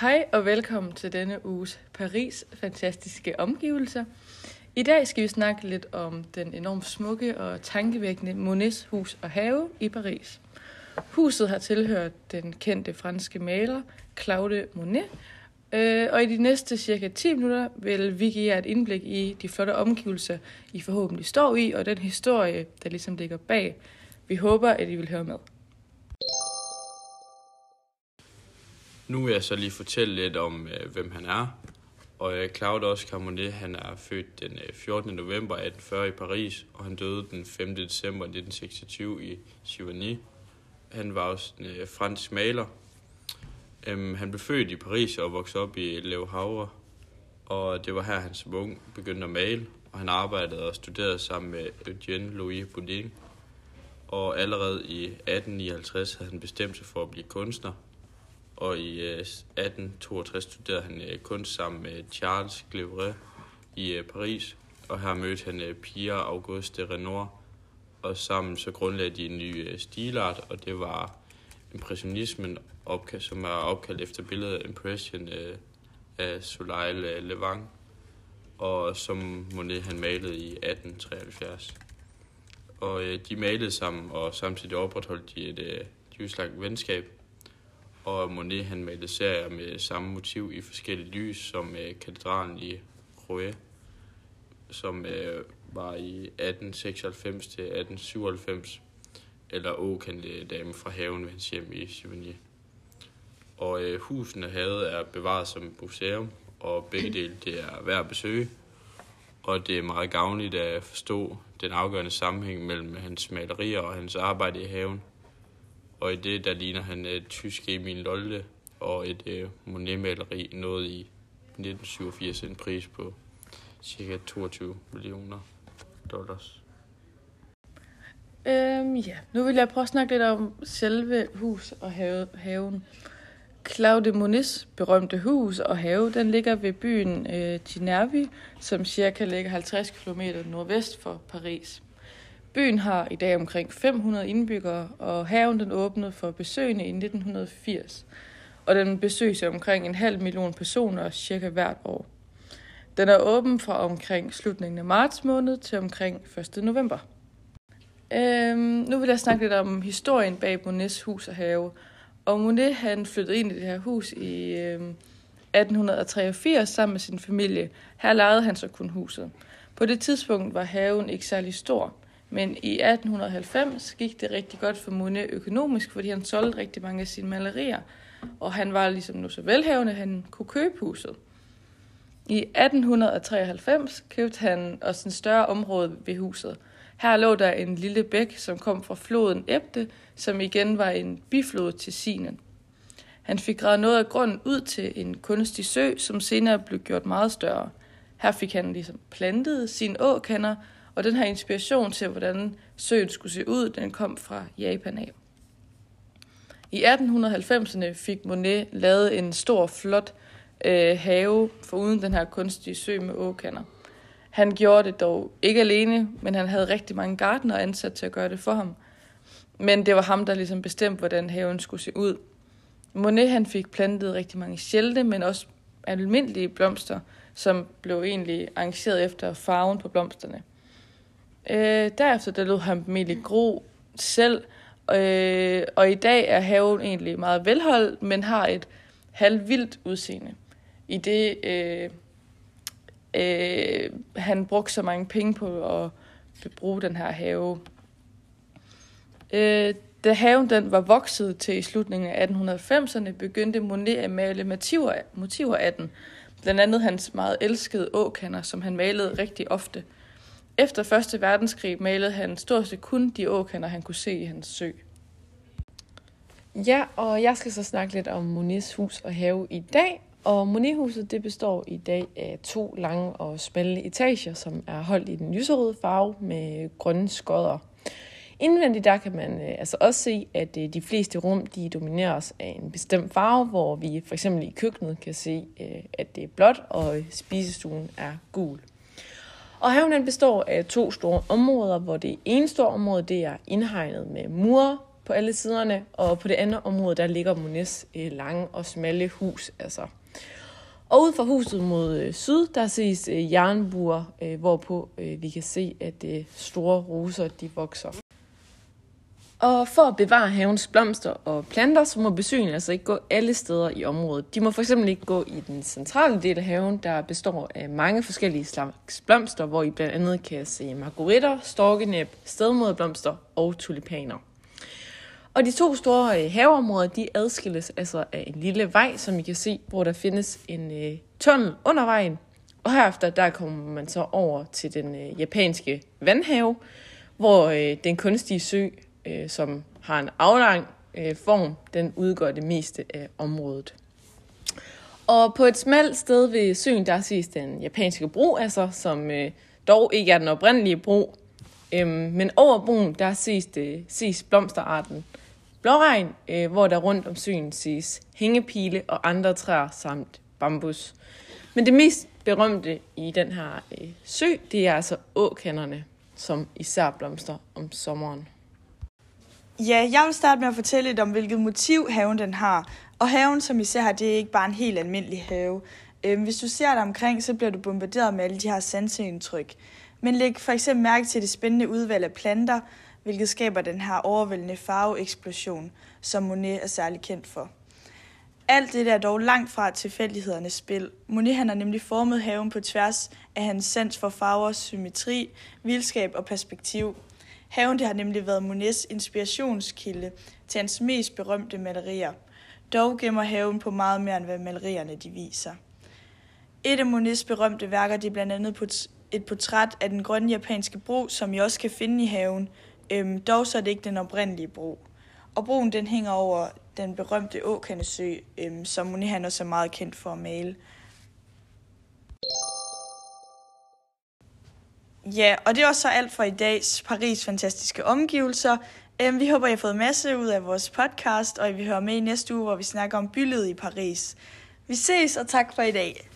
Hej og velkommen til denne uges Paris fantastiske omgivelser. I dag skal vi snakke lidt om den enormt smukke og tankevækkende Monets hus og have i Paris. Huset har tilhørt den kendte franske maler Claude Monet, øh, og i de næste cirka 10 minutter vil vi give jer et indblik i de flotte omgivelser, I forhåbentlig står i, og den historie, der ligesom ligger bag. Vi håber, at I vil høre med. Nu vil jeg så lige fortælle lidt om, øh, hvem han er. Og øh, Claude Oscar Monet, han er født den øh, 14. november 1840 i Paris, og han døde den 5. december 1926 i Giverny. Han var også en øh, fransk maler. Øhm, han blev født i Paris og voksede op i Le Havre, og det var her, han som ung begyndte at male, og han arbejdede og studerede sammen med Eugène Louis Boudin. Og allerede i 1859 havde han bestemt sig for at blive kunstner, og i øh, 1862 studerede han øh, kunst sammen med Charles Glevre i øh, Paris, og her mødte han Pierre Auguste Renoir, og sammen så grundlagde de en ny stilart, og det var impressionismen, som er opkaldt efter billedet Impression af Soleil Levant, og som Monet han malede i 1873. Og de malede sammen, og samtidig opretholdt de et livslangt venskab, og Monet han malede serier med samme motiv i forskellige lys, som øh, katedralen i Rouet, som øh, var i 1896 til 1897, eller Åkendte Dame fra haven ved hans hjem i Chivigny. Og øh, husene havde er bevaret som museum, og begge dele det er værd at besøge. Og det er meget gavnligt at forstå den afgørende sammenhæng mellem hans malerier og hans arbejde i haven og i det der ligner han et tysk Emil Lolde, og et øh, Monet-maleri nåede i 1987 en pris på ca. 22 millioner dollars. Øhm, ja, nu vil jeg prøve at snakke lidt om selve hus og have, haven. Claude Monets berømte hus og have, den ligger ved byen øh, Ginervi, som cirka ligger 50 km nordvest for Paris. Byen har i dag omkring 500 indbyggere, og haven den åbnede for besøgende i 1980. Og den besøges af omkring en halv million personer cirka hvert år. Den er åben fra omkring slutningen af marts måned til omkring 1. november. Øhm, nu vil jeg snakke lidt om historien bag Monets hus og have. Og Monet han flyttede ind i det her hus i øhm, 1883 sammen med sin familie. Her lejede han så kun huset. På det tidspunkt var haven ikke særlig stor. Men i 1890 gik det rigtig godt for Monet økonomisk, fordi han solgte rigtig mange af sine malerier, og han var ligesom nu så velhavende, han kunne købe huset. I 1893 købte han også en større område ved huset. Her lå der en lille bæk, som kom fra floden Ebte, som igen var en biflod til Sinen. Han fik gravet noget af grunden ud til en kunstig sø, som senere blev gjort meget større. Her fik han ligesom plantet sine åkander, og den her inspiration til, hvordan søen skulle se ud, den kom fra Japan af. I 1890'erne fik Monet lavet en stor, flot øh, have uden den her kunstige sø med åkander. Han gjorde det dog ikke alene, men han havde rigtig mange gardener ansat til at gøre det for ham. Men det var ham, der ligesom bestemte, hvordan haven skulle se ud. Monet han fik plantet rigtig mange sjældne, men også almindelige blomster, som blev egentlig arrangeret efter farven på blomsterne. Øh, derefter der lod han dem egentlig gro selv, øh, og i dag er haven egentlig meget velholdt, men har et halvvildt udseende. I det øh, øh, han brugte så mange penge på at bruge den her have. Øh, da haven den var vokset til i slutningen af 1890'erne, begyndte Monet at male motiver, motiver af den. Blandt andet hans meget elskede åkander, som han malede rigtig ofte – efter Første verdenskrig malede han stort set kun de åkander, han kunne se i hans sø. Ja, og jeg skal så snakke lidt om Monets hus og have i dag. Og Monethuset det består i dag af to lange og smalle etager, som er holdt i den lyserøde farve med grønne skodder. Indvendigt der kan man øh, altså også se, at øh, de fleste rum de domineres af en bestemt farve, hvor vi for eksempel i køkkenet kan se, øh, at det er blåt, og spisestuen er gul. Og haven består af to store områder, hvor det ene store område det er indhegnet med mure, på alle siderne, og på det andet område, der ligger Mones øh, lange og smalle hus. Altså. Og ud fra huset mod øh, syd, der ses øh, jernbuer, hvorpå vi kan se, at store roser de vokser. Og for at bevare havens blomster og planter, så må besøgende altså ikke gå alle steder i området. De må for eksempel ikke gå i den centrale del af haven, der består af mange forskellige slags blomster, hvor I blandt andet kan se margaritter, storkenæb, stedmoderblomster og tulipaner. Og de to store øh, haveområder, de adskilles altså af en lille vej, som I kan se, hvor der findes en øh, tunnel under vejen. Og herefter, der kommer man så over til den øh, japanske vandhave, hvor øh, den kunstige sø øh, som har en aflang øh, form, den udgør det meste af området. Og på et smalt sted ved søen, der ses den japanske bro, altså, som øh, dog ikke er den oprindelige bro. Øhm, men over broen, der ses, det, ses blomsterarten blåregn, øh, hvor der rundt om søen ses hængepile og andre træer samt bambus. Men det mest berømte i den her øh, sø, det er altså åkanderne, som især blomster om sommeren. Ja, jeg vil starte med at fortælle lidt om, hvilket motiv haven den har. Og haven, som I ser her, det er ikke bare en helt almindelig have. Øhm, hvis du ser dig omkring, så bliver du bombarderet med alle de her sanseindtryk. Men læg for eksempel mærke til det spændende udvalg af planter, hvilket skaber den her overvældende farveeksplosion, som Monet er særlig kendt for. Alt det er dog langt fra tilfældighedernes spil. Monet han har nemlig formet haven på tværs af hans sans for farver, symmetri, vildskab og perspektiv – Haven det har nemlig været Monets inspirationskilde til hans mest berømte malerier. Dog gemmer haven på meget mere end hvad malerierne de viser. Et af Monets berømte værker det er blandt andet et portræt af den grønne japanske bro, som I også kan finde i haven. Øhm, dog så er det ikke den oprindelige bro. Og broen den hænger over den berømte Åkandesø, øhm, som Monet han også er meget kendt for at male. Ja, og det var så alt for i dags Paris fantastiske omgivelser. Øhm, vi håber, I har fået masse ud af vores podcast, og I vil høre med i næste uge, hvor vi snakker om bylivet i Paris. Vi ses, og tak for i dag.